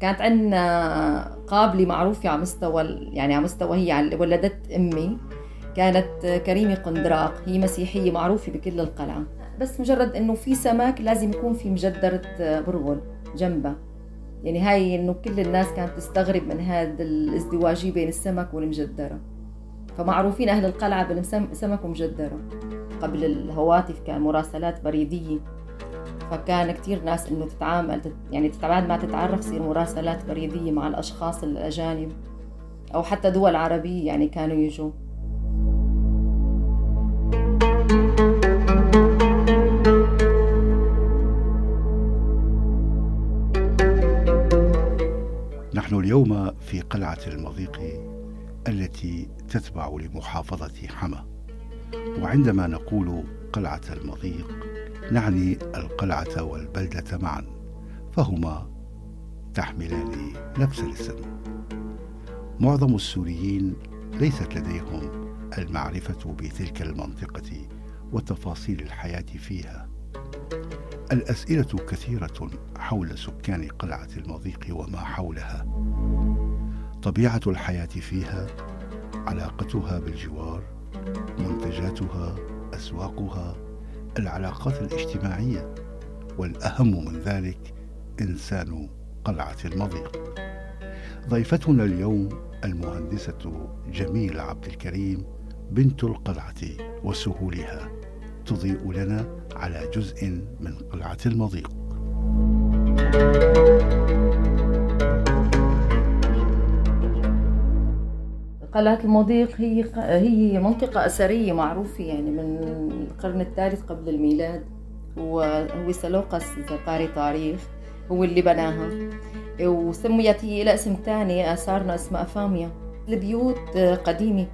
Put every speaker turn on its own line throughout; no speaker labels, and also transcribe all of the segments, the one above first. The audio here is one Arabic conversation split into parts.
كانت عندنا قابلة معروفة على مستوى يعني على مستوى هي على ولدت أمي. كانت كريمة قندراق هي مسيحية معروفة بكل القلعة. بس مجرد إنه في سمك لازم يكون في مجدرة برغل جنبها. يعني هاي إنه كل الناس كانت تستغرب من هذا الازدواجية بين السمك والمجدرة. فمعروفين أهل القلعة بالسمك ومجدرة. قبل الهواتف كان مراسلات بريدية. فكان كثير ناس إنه تتعامل يعني بعد ما تتعرف تصير مراسلات بريدية مع الأشخاص الأجانب أو حتى دول عربية يعني كانوا يجوا.
نحن اليوم في قلعة المضيق التي تتبع لمحافظة حما وعندما نقول قلعة المضيق نعني القلعة والبلدة معا فهما تحملان نفس الاسم. معظم السوريين ليست لديهم المعرفة بتلك المنطقة وتفاصيل الحياة فيها. الأسئلة كثيرة حول سكان قلعة المضيق وما حولها. طبيعة الحياة فيها علاقتها بالجوار منتجاتها أسواقها العلاقات الاجتماعية والأهم من ذلك إنسان قلعة المضيق. ضيفتنا اليوم المهندسة جميلة عبد الكريم بنت القلعة وسهولها تضيء لنا على جزء من قلعة المضيق.
قلعة المضيق هي هي منطقة أثرية معروفة يعني من القرن الثالث قبل الميلاد. وهو سلوقس إذا قاري تاريخ. هو اللي بناها. وسميت هي إلى اسم ثاني آثارنا اسمها أفاميا البيوت قديمة.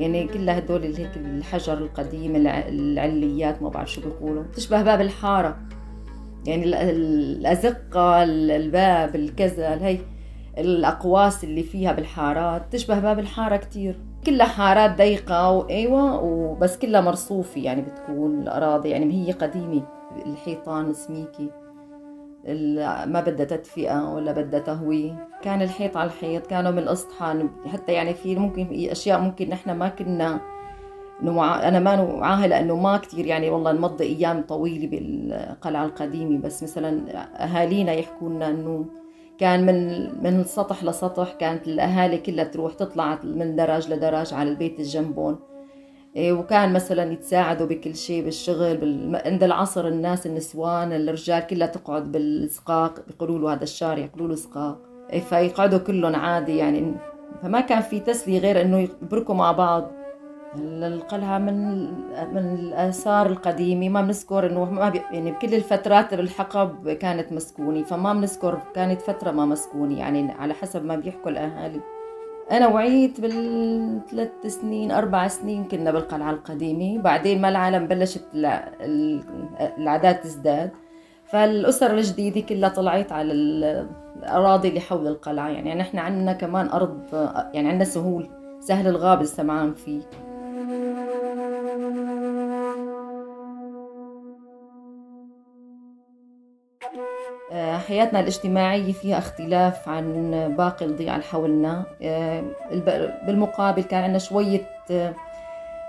يعني كل هدول هيك الحجر القديم العليات ما بعرف شو بيقولوا. تشبه باب الحارة. يعني الأزقة الباب الكذا هي الأقواس اللي فيها بالحارات تشبه باب الحارة كتير. كلها حارات ضيقة وأيوة وبس كلها مرصوفة يعني بتكون الأراضي يعني هي قديمة. الحيطان سميكي. ما بدها تدفئة ولا بدها تهوية. كان الحيط على الحيط كانوا من الأسطحة حتى يعني في ممكن أشياء ممكن نحن ما كنا أنا ما نوعاها لأنه ما كثير يعني والله نمضي أيام طويلة بالقلعة القديمة. بس مثلا أهالينا يحكوا لنا إنه كان من من سطح لسطح كانت الأهالي كلها تروح تطلع من درج لدرج على البيت الجنبون. إيه، وكان مثلا يتساعدوا بكل شيء بالشغل بال... عند العصر الناس النسوان الرجال كلها تقعد بالسقاق بيقولوا له هذا الشارع يقولوا له سقاق. إيه، فيقعدوا كلهم عادي يعني. فما كان في تسلية غير إنه يبركوا مع بعض. القلعة من من الآثار القديمة ما بنذكر إنه ما بي يعني بكل الفترات بالحقب كانت مسكونة فما بنذكر كانت فترة ما مسكونة يعني على حسب ما بيحكوا الأهالي. أنا وعيت بالثلاث سنين أربع سنين كنا بالقلعة القديمة بعدين ما العالم بلشت الأعداد تزداد. فالأسر الجديدة كلها طلعت على الأراضي اللي حول القلعة يعني نحن عندنا كمان أرض يعني عندنا سهول سهل الغاب السمعان فيه. حياتنا الاجتماعية فيها اختلاف عن باقي الضيعة اللي حولنا. آه، بالمقابل كان عندنا شوية آه،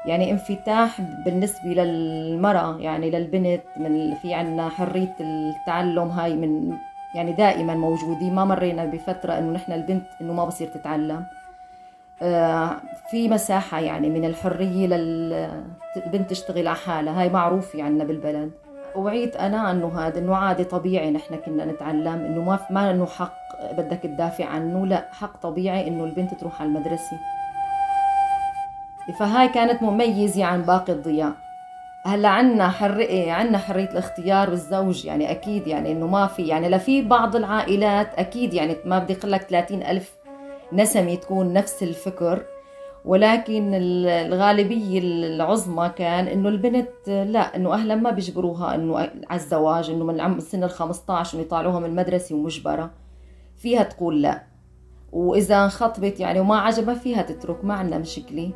يعني انفتاح بالنسبة للمرأة يعني للبنت من في عنا حرية التعلم هاي من يعني دائما موجودين ما مرينا بفترة إنه نحن البنت إنه ما بصير تتعلم. في مساحة يعني من الحرية للبنت تشتغل على حالها. هاي معروفة عنا بالبلد. وعيت أنا إنه هذا إنه عادي طبيعي نحن كنا نتعلم إنه ما ما إنه حق بدك تدافع عنه لا حق طبيعي إنه البنت تروح على المدرسة. فهاي كانت مميزة عن باقي الضياء هلأ عنا حرية عنا حرية الاختيار بالزوج يعني أكيد يعني إنه ما في يعني لفي بعض العائلات أكيد يعني ما بدي أقول لك 30 ألف نسمة تكون نفس الفكر. ولكن الغالبية العظمى كان إنه البنت لا إنه أهلا ما بيجبروها إنه على الزواج إنه من عم سن ال 15 انه من المدرسة ومجبرة. فيها تقول لا. وإذا خطبت يعني وما عجبها فيها تترك ما عندنا مشكلة.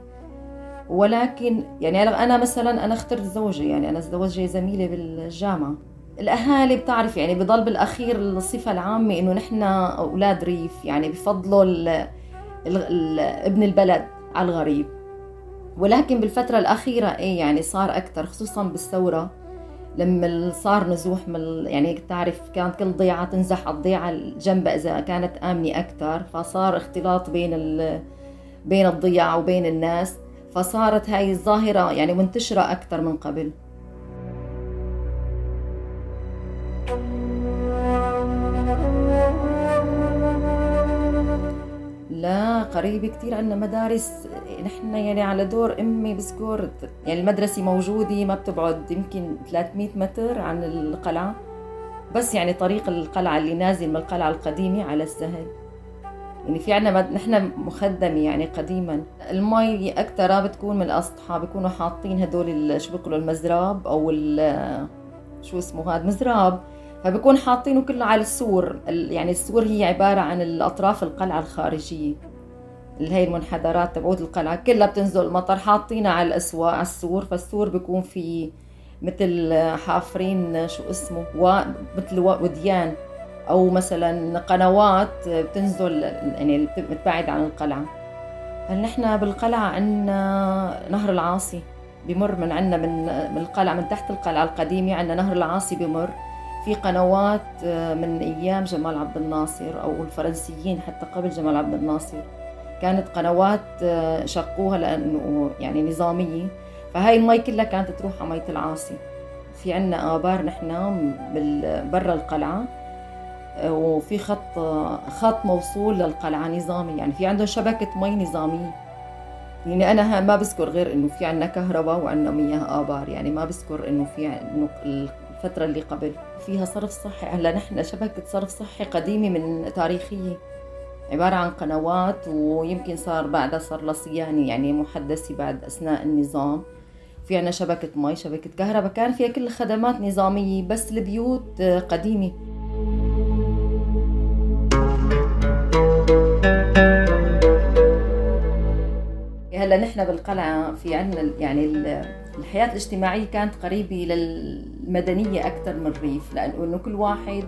ولكن يعني أنا مثلا أنا اخترت زوجي يعني أنا زوجي زميلي بالجامعة. الأهالي بتعرف يعني بضل بالأخير الصفة العامة إنه نحن أولاد ريف يعني بفضلوا ابن البلد. على الغريب. ولكن بالفترة الأخيرة إيه يعني صار أكثر خصوصا بالثورة لما صار نزوح من يعني تعرف كانت كل ضيعة تنزح على الضيعة الجنب إذا كانت آمنة أكثر فصار اختلاط بين بين الضياع وبين الناس فصارت هاي الظاهرة يعني منتشرة أكثر من قبل. لا قريب كتير عندنا مدارس. نحن يعني على دور أمي بذكر يعني المدرسة موجودة ما بتبعد يمكن 300 متر عن القلعة. بس يعني طريق القلعة اللي نازل من القلعة القديمة على السهل. يعني في عنا مد... نحن مخدمة يعني قديما. المي أكثر بتكون من الأسطحة بيكونوا حاطين هدول شو بيقولوا المزراب أو شو اسمه هذا مزراب. فبكون حاطينه كله على السور. يعني السور هي عبارة عن الأطراف القلعة الخارجية. اللي هي المنحدرات تبعوت القلعة كلها بتنزل مطر حاطينها على الأسواق على السور. فالسور بيكون في مثل حافرين شو اسمه و... مثل وديان. أو مثلا قنوات بتنزل يعني بتبعد عن القلعة. هل نحن بالقلعة عندنا نهر العاصي؟ بمر من عندنا من القلعة من تحت القلعة القديمة عندنا نهر العاصي بمر. في قنوات آه، من أيام جمال عبد الناصر أو الفرنسيين حتى قبل جمال عبد الناصر. كانت قنوات آه، شقوها لأنه يعني نظامية. فهاي المي كلها كانت تروح على مية العاصي. في عنا آبار نحن برا القلعة آه، وفي خط خط موصول للقلعة نظامي. يعني في عندهم شبكة مي نظامية. يعني أنا ما بذكر غير إنه في عنا كهرباء وعنا مياه آبار. يعني ما بذكر إنه في إنه الفترة اللي قبل. فيها صرف صحي. هلا نحن شبكة صرف صحي قديمة من تاريخية. عبارة عن قنوات ويمكن صار بعدها صار لها صيانة يعني محدثة بعد أثناء النظام. في عنا شبكة مي شبكة كهرباء. كان فيها كل الخدمات نظامية بس البيوت قديمة. هلا نحن بالقلعة في عنا يعني الحياة الاجتماعية كانت قريبة للمدنية أكثر من الريف إنه كل واحد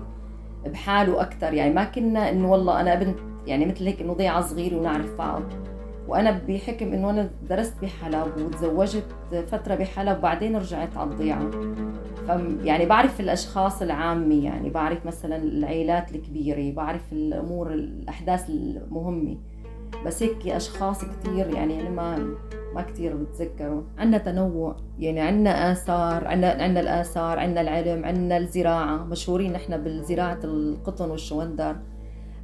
بحاله أكثر يعني ما كنا إنه والله أنا بنت يعني مثل هيك إنه ضيعة صغيرة ونعرف بعض. وأنا بحكم إنه أنا درست بحلب وتزوجت فترة بحلب وبعدين رجعت على الضيعة. يعني بعرف الأشخاص العامة يعني بعرف مثلا العائلات الكبيرة بعرف الأمور الأحداث المهمة. بس هيك أشخاص كثير يعني أنا ما ما كثير بتذكروا. عندنا تنوع يعني عندنا آثار عندنا عندنا الآثار عندنا العلم عندنا الزراعة. مشهورين نحن بالزراعة القطن والشوندر.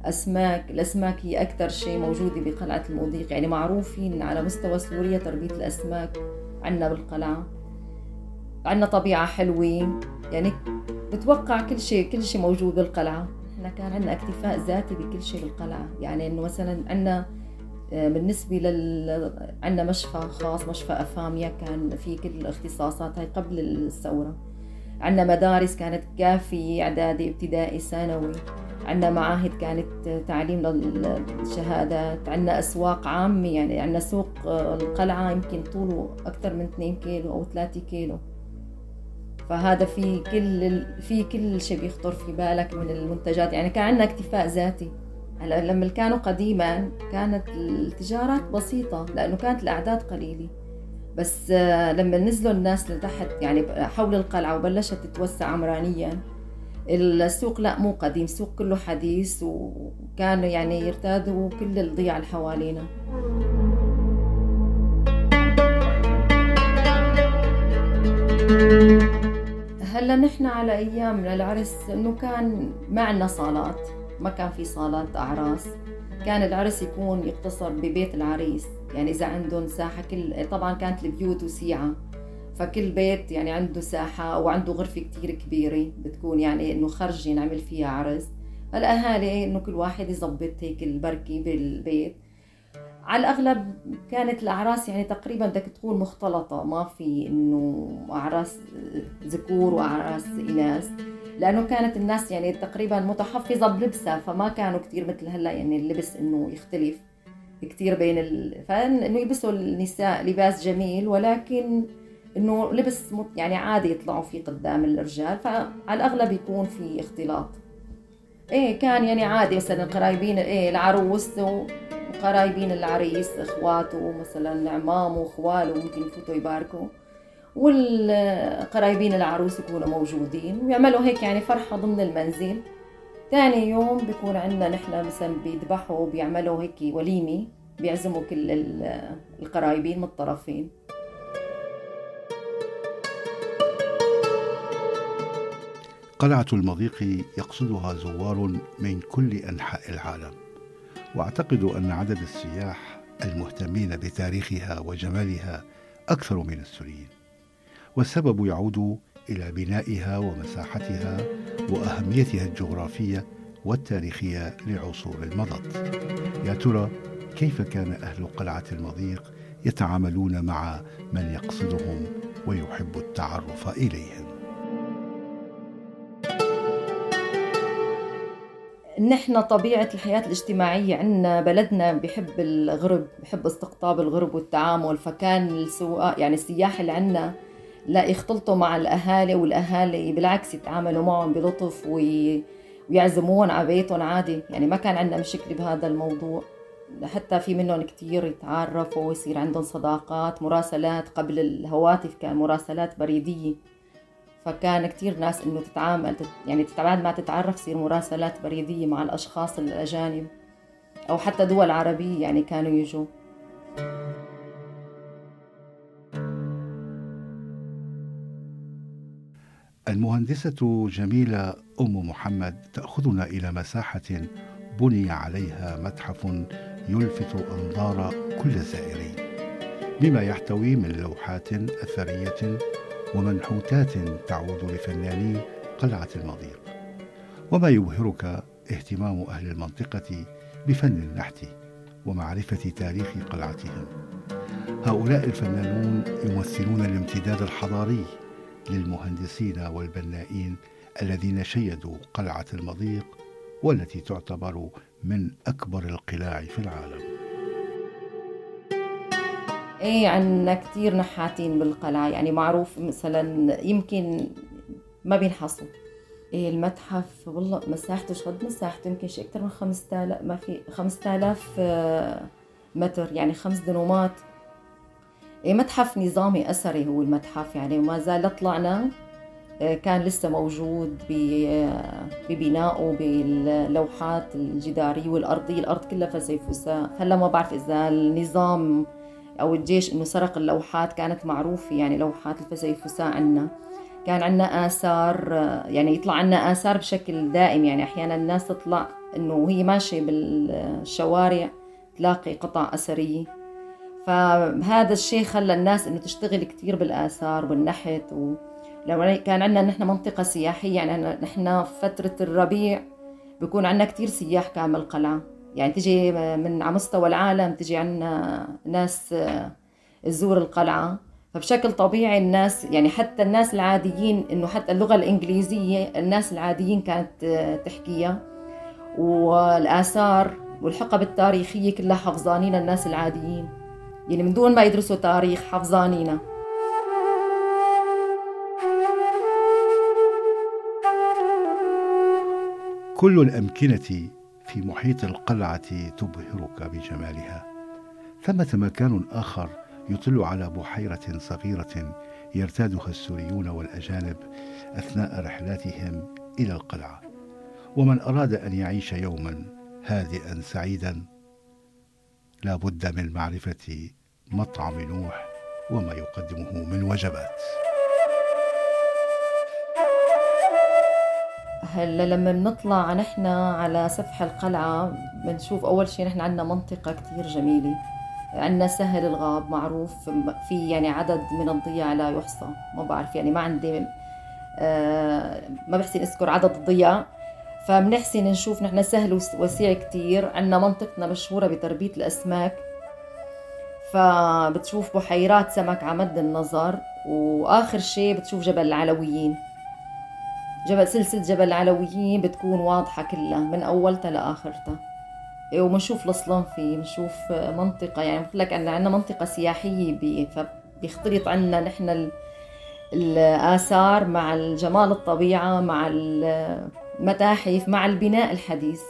أسماك الأسماك هي أكثر شيء موجودة بقلعة المضيق يعني معروفين على مستوى سوريا تربية الأسماك عندنا بالقلعة. عندنا طبيعة حلوة. يعني بتوقع كل شيء كل شيء موجود بالقلعة. إحنا كان عندنا اكتفاء ذاتي بكل شيء بالقلعة. يعني إنه مثلا عندنا بالنسبة لل عندنا مشفى خاص مشفى أفاميا كان في كل الاختصاصات هاي قبل الثورة. عندنا مدارس كانت كافية إعدادي ابتدائي ثانوي. عندنا معاهد كانت تعليم للشهادات. عندنا أسواق عامة يعني عندنا سوق آه، القلعة يمكن طوله أكثر من 2 كيلو أو 3 كيلو. فهذا في كل في كل شيء بيخطر في بالك من المنتجات. يعني كان عندنا اكتفاء ذاتي. هلا لما كانوا قديما كانت التجارات بسيطة لأنه كانت الأعداد قليلة. بس آه، لما نزلوا الناس لتحت يعني حول القلعة وبلشت تتوسع عمرانيا السوق لا مو قديم السوق كله حديث وكانوا يعني يرتادوا كل الضيعة اللي حوالينا. هلا نحن على أيامنا العرس إنه كان ما عندنا صالات. ما كان في صالات أعراس. كان العرس يكون يقتصر ببيت العريس. يعني إذا عندهم ساحة كل طبعا كانت البيوت وسيعة. فكل بيت يعني عنده ساحة أو عنده غرفة كتير كبيرة بتكون يعني إنه خرج ينعمل فيها عرس. الأهالي إنه كل واحد يظبط هيك البركة بالبيت. على الأغلب كانت الأعراس يعني تقريبا بدك تكون مختلطة. ما في إنه أعراس ذكور وأعراس إناث. لأنه كانت الناس يعني تقريبا متحفظة بلبسها فما كانوا كثير مثل هلأ يعني اللبس إنه يختلف كثير بين ال... فانه يلبسوا النساء لباس جميل ولكن إنه لبس يعني عادي يطلعوا فيه قدام الرجال فعلى الأغلب يكون في اختلاط. إيه كان يعني عادي مثلا قرايبين إيه العروس وقرايبين العريس إخواته مثلا عمامه واخواله ممكن يفوتوا يباركوا. والقرايبين العروس يكونوا موجودين ويعملوا هيك يعني فرحة ضمن المنزل. ثاني يوم بيكون عندنا نحن مثلا بيذبحوا بيعملوا هيك وليمة بيعزموا كل القرايبين من الطرفين
قلعة المضيق يقصدها زوار من كل أنحاء العالم وأعتقد أن عدد السياح المهتمين بتاريخها وجمالها أكثر من السوريين. والسبب يعود إلى بنائها ومساحتها وأهميتها الجغرافية والتاريخية لعصور مضت يا ترى كيف كان أهل قلعة المضيق يتعاملون مع من يقصدهم ويحب التعرف إليهم؟
نحن طبيعة الحياة الاجتماعية عندنا بلدنا بحب الغرب بحب استقطاب الغرب والتعامل فكان السواق يعني السياح اللي عندنا لا يختلطوا مع الأهالي والأهالي بالعكس يتعاملوا معهم بلطف وي... ويعزموهم على بيتهم عادي. يعني ما كان عندنا مشكلة بهذا الموضوع. حتى في منهم كتير يتعرفوا ويصير عندهم صداقات مراسلات. قبل الهواتف كان مراسلات بريدية. فكان كتير ناس إنه تتعامل يعني بعد ما تتعرف تصير مراسلات بريدية مع الأشخاص الأجانب. أو حتى دول عربية يعني كانوا يجوا.
المهندسة جميلة أم محمد تأخذنا إلى مساحة بني عليها متحف يلفت أنظار كل الزائرين. بما يحتوي من لوحات أثرية ومنحوتات تعود لفناني قلعة المضيق. وما يبهرك اهتمام أهل المنطقة بفن النحت ومعرفة تاريخ قلعتهم؟ هؤلاء الفنانون يمثلون الامتداد الحضاري للمهندسين والبنائين الذين شيدوا قلعة المضيق والتي تعتبر من أكبر القلاع في العالم.
إيه عندنا كثير نحاتين بالقلعة. يعني معروف مثلا يمكن ما بينحصوا إيه المتحف والله مساحته شقد مساحته؟ يمكن شيء أكثر من 5000 ما في 5000 آه، متر. يعني خمس دنومات. متحف نظامي أثري هو المتحف يعني وما زال طلعنا آه، كان لسه موجود آه، ببنائه باللوحات الجدارية والأرضية الأرض كلها فسيفساء هلا ما بعرف إذا النظام أو الجيش إنه سرق اللوحات كانت معروفة يعني لوحات الفسيفساء عنا. كان عنا آثار آه، يعني يطلع عنا آثار بشكل دائم يعني أحيانا الناس تطلع إنه وهي ماشية بالشوارع تلاقي قطع أثرية. فهذا الشيء خلى الناس إنه تشتغل كثير بالآثار والنحت و... لو كان عندنا نحن منطقة سياحية يعني نحن فترة الربيع بيكون عندنا كثير سياح كامل القلعة يعني تجي من على مستوى العالم تجي عندنا ناس تزور القلعة. فبشكل طبيعي الناس يعني حتى الناس العاديين إنه حتى اللغة الإنجليزية الناس العاديين كانت تحكيها. والآثار والحقب التاريخية كلها حفظانين الناس العاديين. يعني من دون ما يدرسوا تاريخ حفظانينها
كل الأمكنة في محيط القلعة تبهرك بجمالها ثمة مكان آخر يطل على بحيرة صغيرة يرتادها السوريون والأجانب أثناء رحلاتهم إلى القلعة. ومن أراد أن يعيش يوما هادئا سعيدا لا بد من معرفة مطعم نوح وما يقدمه من وجبات.
هلا لما بنطلع نحن على سفح القلعة بنشوف أول شيء نحن عندنا منطقة كتير جميلة. عندنا سهل الغاب معروف في يعني عدد من الضياع لا يحصى. ما بعرف يعني ما عندي آه ما بحسن أذكر عدد الضياع. فبنحسن نشوف نحن سهل وسيع كتير. عندنا منطقتنا مشهورة بتربية الأسماك. فبتشوف بحيرات سمك على مد النظر. وآخر شيء بتشوف جبل العلويين. جبل سلسلة جبل العلويين بتكون واضحة كلها من أولتها لآخرتها. إيه، وبنشوف الصلنفي بنشوف منطقة يعني مثل لك عندنا منطقة سياحية بي بيختلط عنا نحن الآثار مع الجمال الطبيعة مع المتاحف مع البناء الحديث.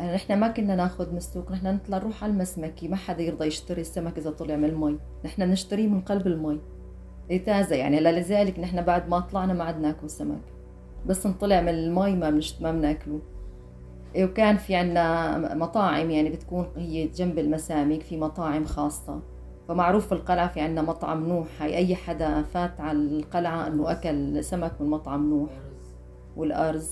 نحن ما كنا ناخذ من السوق نحن نطلع نروح على المسمكي ما حدا يرضى يشتري السمك إذا طلع من المي. نحن نشتريه من قلب المي. تازة يعني لذلك نحن بعد ما طلعنا ما عاد ناكل سمك. بس نطلع من المي ما ما بناكله وكان في عنا مطاعم يعني بتكون هي جنب المسامك في مطاعم خاصة. فمعروف في القلعة في عنا مطعم نوح. هاي أي حدا فات على القلعة إنه أكل سمك من مطعم نوح والأرز.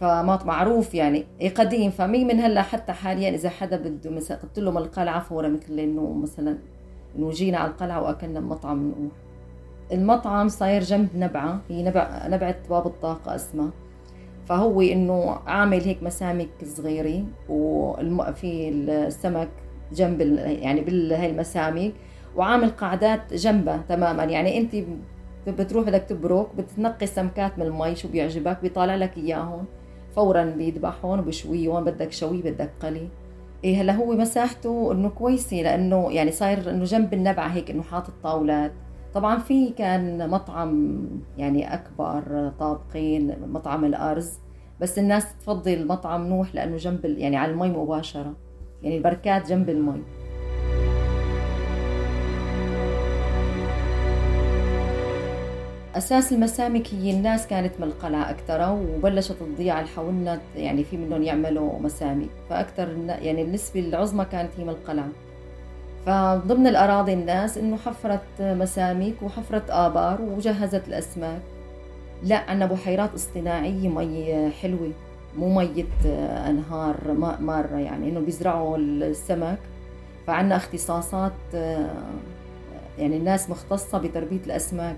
فمعروف يعني قديم. فمي من هلا حتى حاليا إذا حدا بده مثلا قلت له من القلعة فورا مثل إنه مثلا إنه جينا على القلعة وأكلنا بمطعم نوح. المطعم صاير جنب نبعة. هي نبع نبعة باب الطاقة اسمها. فهو إنه عامل هيك مسامك صغيرة وفي السمك جنب يعني بهي المسامك وعامل قعدات جنبها تماما. يعني أنت بتروح بدك تبرك بتنقي سمكات من المي شو بيعجبك بيطالع لك إياهم. فورا بيذبحهم وبشويهم بدك شوي بدك قلي. إيه هلا هو مساحته إنه كويسة لأنه يعني صاير إنه جنب النبعه هيك إنه حاطط طاولات. طبعا في كان مطعم يعني أكبر طابقين مطعم الأرز بس الناس تفضل مطعم نوح لأنه جنب يعني على المي مباشرة. يعني البركات جنب المي. أساس المسامك هي الناس كانت من القلعه أكثر وبلشت تضيع الحولنا يعني في منهم يعملوا مسامك فاكثر يعني النسبة العظمى كانت هي من القلعه فضمن الأراضي الناس إنه حفرت مسامك وحفرت آبار وجهزت الأسماك. لا عندنا بحيرات اصطناعيه مي حلوة مو مية أنهار ماء مارة يعني إنه بيزرعوا السمك. فعندنا اختصاصات يعني الناس مختصة بتربية الأسماك.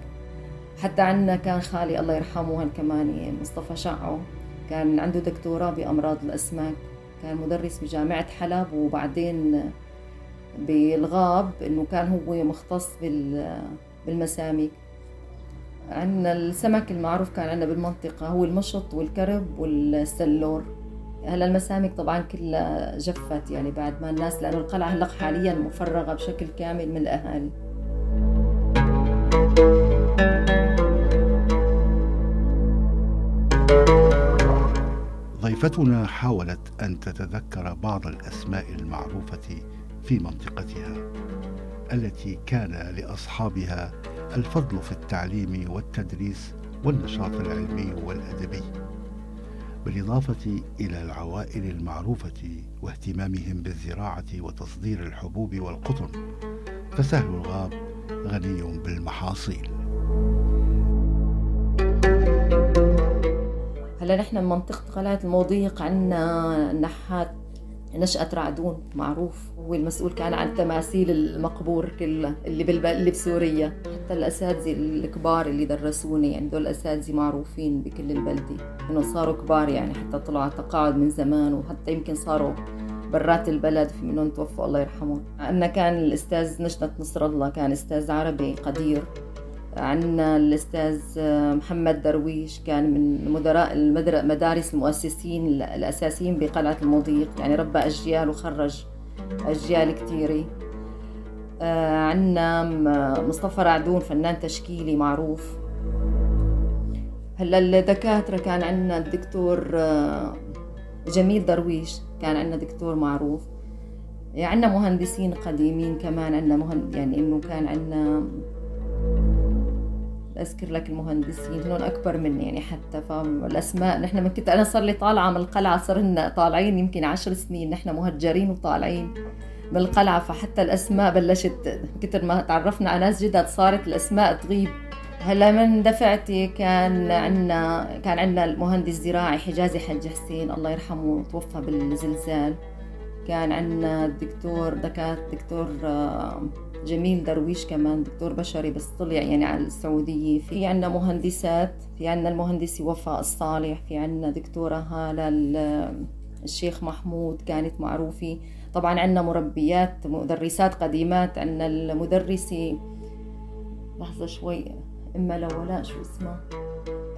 حتى عندنا كان خالي الله يرحمه هن كمان مصطفى شعو كان عنده دكتوراه بأمراض الأسماك. كان مدرس بجامعة حلب وبعدين بالغاب إنه كان هو مختص بالمسامك عندنا السمك المعروف كان عندنا بالمنطقة هو المشط والكرب والسلور. هلا المسامك طبعا كلها جفت يعني بعد ما الناس لأنه القلعة هلأ حاليا مفرغة بشكل كامل من الاهالي
ضيفتنا حاولت أن تتذكر بعض الأسماء المعروفة في منطقتها التي كان لأصحابها الفضل في التعليم والتدريس والنشاط العلمي والأدبي بالإضافة إلى العوائل المعروفة واهتمامهم بالزراعة وتصدير الحبوب والقطن فسهل الغاب غني بالمحاصيل.
هلا نحن بمنطقة قلعة المضيق عندنا نحات نشأة رعدون معروف. هو المسؤول كان عن تماثيل المقبور كلها اللي بالب... اللي بسوريا. حتى الأساتذة الكبار اللي درسوني يعني دول اساتذه معروفين بكل البلدة إنه صاروا كبار يعني حتى طلعوا تقاعد من زمان وحتى يمكن صاروا برات البلد في منهم توفوا الله يرحمهم. عندنا كان الأستاذ نجدة نصر الله كان أستاذ عربي قدير. عندنا الأستاذ محمد درويش كان من مدراء المدارس المؤسسين الأساسيين بقلعة المضيق يعني ربى أجيال وخرج أجيال كثيرة. آه، عندنا مصطفى رعدون فنان تشكيلي معروف. هلأ الدكاترة كان عندنا الدكتور آه، جميل درويش كان عندنا دكتور معروف. عندنا مهندسين قديمين كمان عندنا مهند يعني إنه كان عندنا أذكر لك المهندسين هنون أكبر مني يعني حتى فالاسماء نحن من كنت أنا صار لي طالعة من القلعة صرنا طالعين يمكن عشر سنين نحن مهجرين وطالعين من القلعة. فحتى الأسماء بلشت كثر ما تعرفنا على ناس جدد صارت الأسماء تغيب. هلا من دفعتي كان عندنا كان عندنا المهندس زراعي حجازي حج حسين الله يرحمه توفى بالزلزال. كان عندنا الدكتور دكات دكتور آه، جميل درويش كمان دكتور بشري بس طلع يعني على السعودية. في عنا مهندسات في عنا المهندسة وفاء الصالح في عنا دكتورة هالة الشيخ محمود كانت معروفة. طبعا عنا مربيات مدرسات قديمات عنا المدرسة. لحظة شوي اما ولاء؟ شو اسمها؟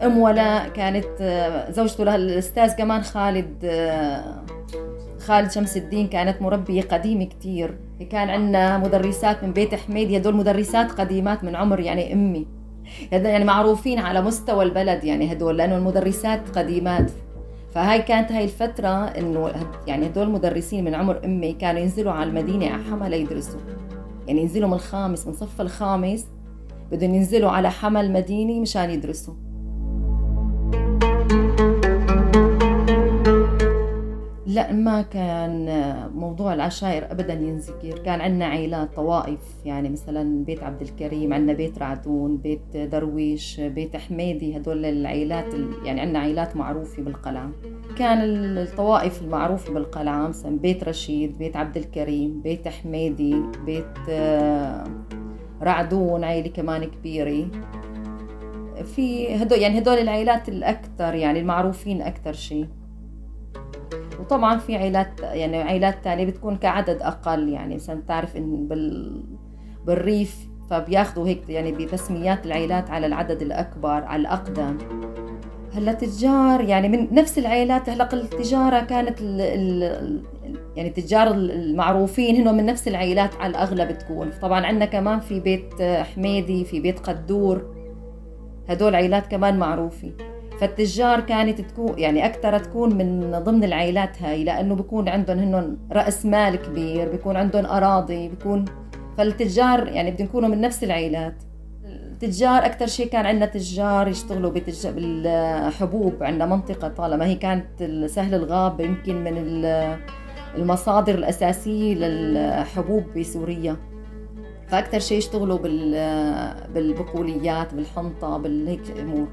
أم ولاء كانت آه، زوجته لها الأستاذ كمان خالد آه، خالد شمس الدين كانت مربية قديمة كتير. كان عندنا مدرسات من بيت حميد هدول مدرسات قديمات من عمر يعني أمي. يعني معروفين على مستوى البلد يعني هدول لأنه المدرسات قديمات. فهاي كانت هاي الفترة إنه يعني هدول المدرسين من عمر أمي كانوا ينزلوا على المدينة على حما ليدرسوا يعني ينزلوا من الخامس من صف الخامس بدهم ينزلوا على حمل مديني مشان يدرسوا. لا ما كان موضوع العشائر ابدا ينذكر كان عندنا عائلات طوائف يعني مثلا بيت عبد الكريم عندنا بيت رعدون بيت درويش بيت حميدي. هدول العائلات يعني عندنا عائلات معروفة بالقلعة. كان الطوائف المعروفة بالقلعة مثلا بيت رشيد بيت عبد الكريم بيت حميدي بيت آه، رعدون عائله كمان كبيرة. في هدول يعني هدول العائلات الأكثر يعني المعروفين أكثر شيء. وطبعا في عائلات يعني عائلات تانية بتكون كعدد أقل يعني مثلا بتعرف إن بال بالريف فبياخذوا هيك يعني بتسميات العائلات على العدد الأكبر على الأقدم. هلأ تجار يعني من نفس العائلات هلأ التجارة كانت ال ال يعني التجار المعروفين هن من نفس العائلات على الأغلب تكون. طبعا عندنا كمان في بيت حميدي في بيت قدور. هدول عائلات كمان معروفين. فالتجار كانت تكون يعني أكثر تكون من ضمن العائلات هاي لأنه بكون عندهم هن رأس مال كبير بيكون عندهم أراضي بيكون فالتجار يعني بدهم يكونوا من نفس العائلات. التجار أكثر شيء كان عندنا تجار يشتغلوا بالحبوب عندنا منطقة طالما هي كانت سهل الغاب يمكن من المصادر الأساسية للحبوب بسوريا. فأكثر شيء يشتغلوا بالبقوليات بالحنطة بالهيك أمور.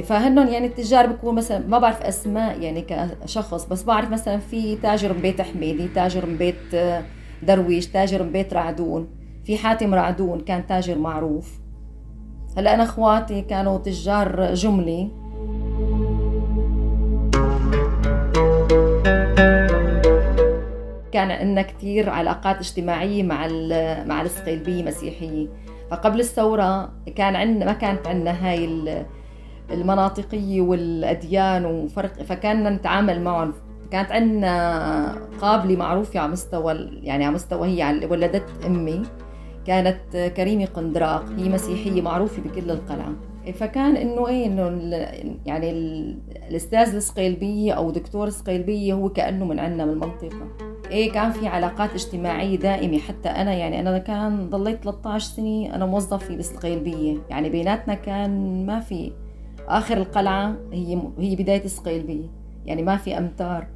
فهنن يعني التجار بكون مثلا ما بعرف أسماء يعني كشخص بس بعرف مثلا في تاجر من بيت حميدي تاجر من بيت آه، درويش تاجر من بيت رعدون في حاتم رعدون كان تاجر معروف. هلأ أنا أخواتي كانوا تجار جملي. كان عندنا كثير علاقات اجتماعية مع مع الصقيلبيه مسيحيه فقبل الثورة كان عندنا ما كانت عندنا هاي المناطقية والأديان وفرق فكان نتعامل معهم. كانت عندنا قابلة معروفة على مستوى يعني على مستوى هي على ولدت أمي كانت كريمة قندراق هي مسيحية معروفة بكل القلعة. فكان إنه إيه إنه يعني الأستاذ السقيلبيه أو دكتور السقيلبيه هو كأنه من عندنا من المنطقة. إيه كان في علاقات اجتماعية دائمة. حتى أنا يعني أنا كان ضليت 13 سنه أنا موظفة بالسقيلبيه يعني بيناتنا كان ما في آخر القلعة هي هي بداية السقيلبيه يعني ما في أمتار.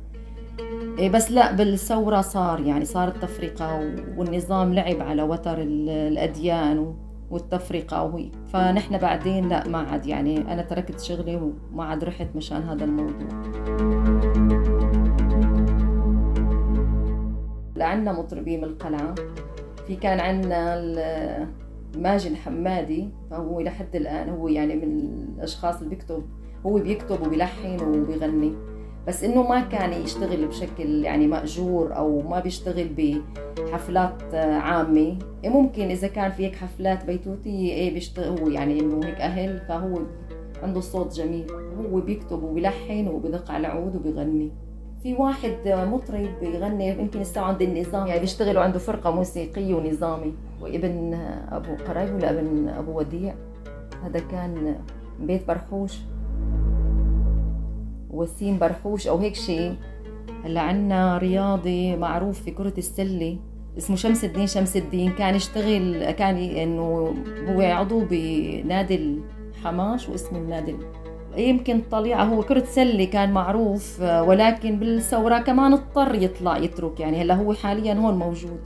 إيه بس لا بالثورة صار يعني صارت تفرقة والنظام لعب على وتر الأديان والتفرقة وهي. فنحن بعدين لا ما عاد. يعني أنا تركت شغلي وما عاد رحت مشان هذا الموضوع. لعنا مطربين من القلعة في كان عندنا ماجد حمادي فهو لحد الآن هو يعني من الأشخاص اللي بيكتب هو بيكتب وبيلحن وبيغني. بس إنه ما كان يشتغل بشكل يعني مأجور أو ما بيشتغل بحفلات عامة. إيه ممكن إذا كان في هيك حفلات بيتوتية إيه بيشتغل هو يعني إنه هيك أهل فهو عنده صوت جميل. هو بيكتب وبيلحن وبدق على العود وبيغني. في واحد مطرب بيغني يمكن الساعة عند النظام يعني بيشتغل وعنده فرقة موسيقية ونظامي. وابن أبو قرايب ولا ابن أبو وديع. هذا كان بيت برحوش وسيم برحوش أو هيك شيء هلأ عنا رياضي معروف في كرة السلة اسمه شمس الدين. شمس الدين كان يشتغل كان إنه هو عضو بنادي الحماش واسمه النادي يمكن طليعة هو كرة سلة كان معروف ولكن بالثورة كمان اضطر يطلع يترك يعني. هلأ هو حاليا هون موجود.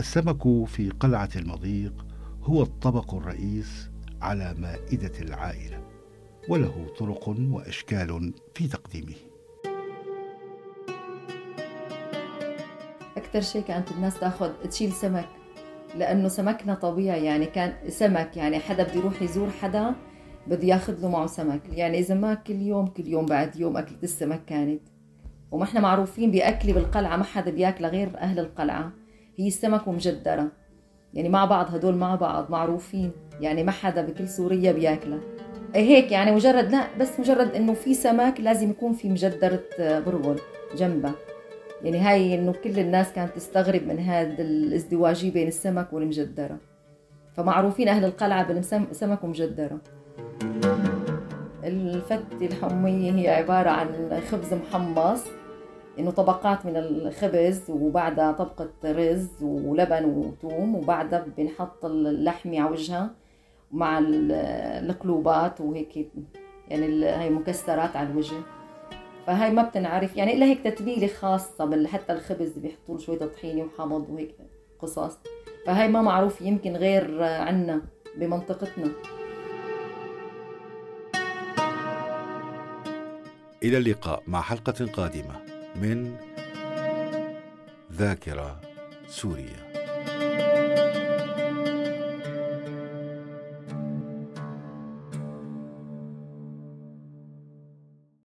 السمك في قلعة المضيق هو الطبق الرئيس على مائدة العائلة وله طرق وأشكال في تقديمه.
أكثر شيء كانت الناس تأخذ تشيل سمك لأنه سمكنا طبيعي يعني كان سمك يعني حدا بده يروح يزور حدا بده ياخذ له معه سمك. يعني إذا ما كل يوم كل يوم بعد يوم أكلة السمك كانت. وما إحنا معروفين بأكلة بالقلعة ما حدا بياكلها غير أهل القلعة. هي السمك ومجدرة يعني مع بعض هدول مع بعض معروفين. يعني ما حدا بكل سوريا بياكلها. هيك يعني مجرد؟ لا بس مجرد إنه في سمك لازم يكون في مجدرة برغل جنبها. يعني هاي إنه كل الناس كانت تستغرب من هذا الازدواجية بين السمك والمجدرة. فمعروفين أهل القلعة بالسمك ومجدرة الفتة الحمية هي عبارة عن خبز محمص. إنه طبقات من الخبز وبعدها طبقة رز ولبن وثوم وبعدها بنحط اللحمة على وجهها مع القلوبات وهيك يعني هاي مكسرات على الوجه. فهاي ما بتنعرف يعني إلا هيك تتبيلة خاصة حتى الخبز بيحطوا شوية طحينه وحمض وهيك قصص فهاي ما معروف يمكن غير عنا بمنطقتنا.
إلى اللقاء مع حلقة قادمة. من ذاكرة سوريا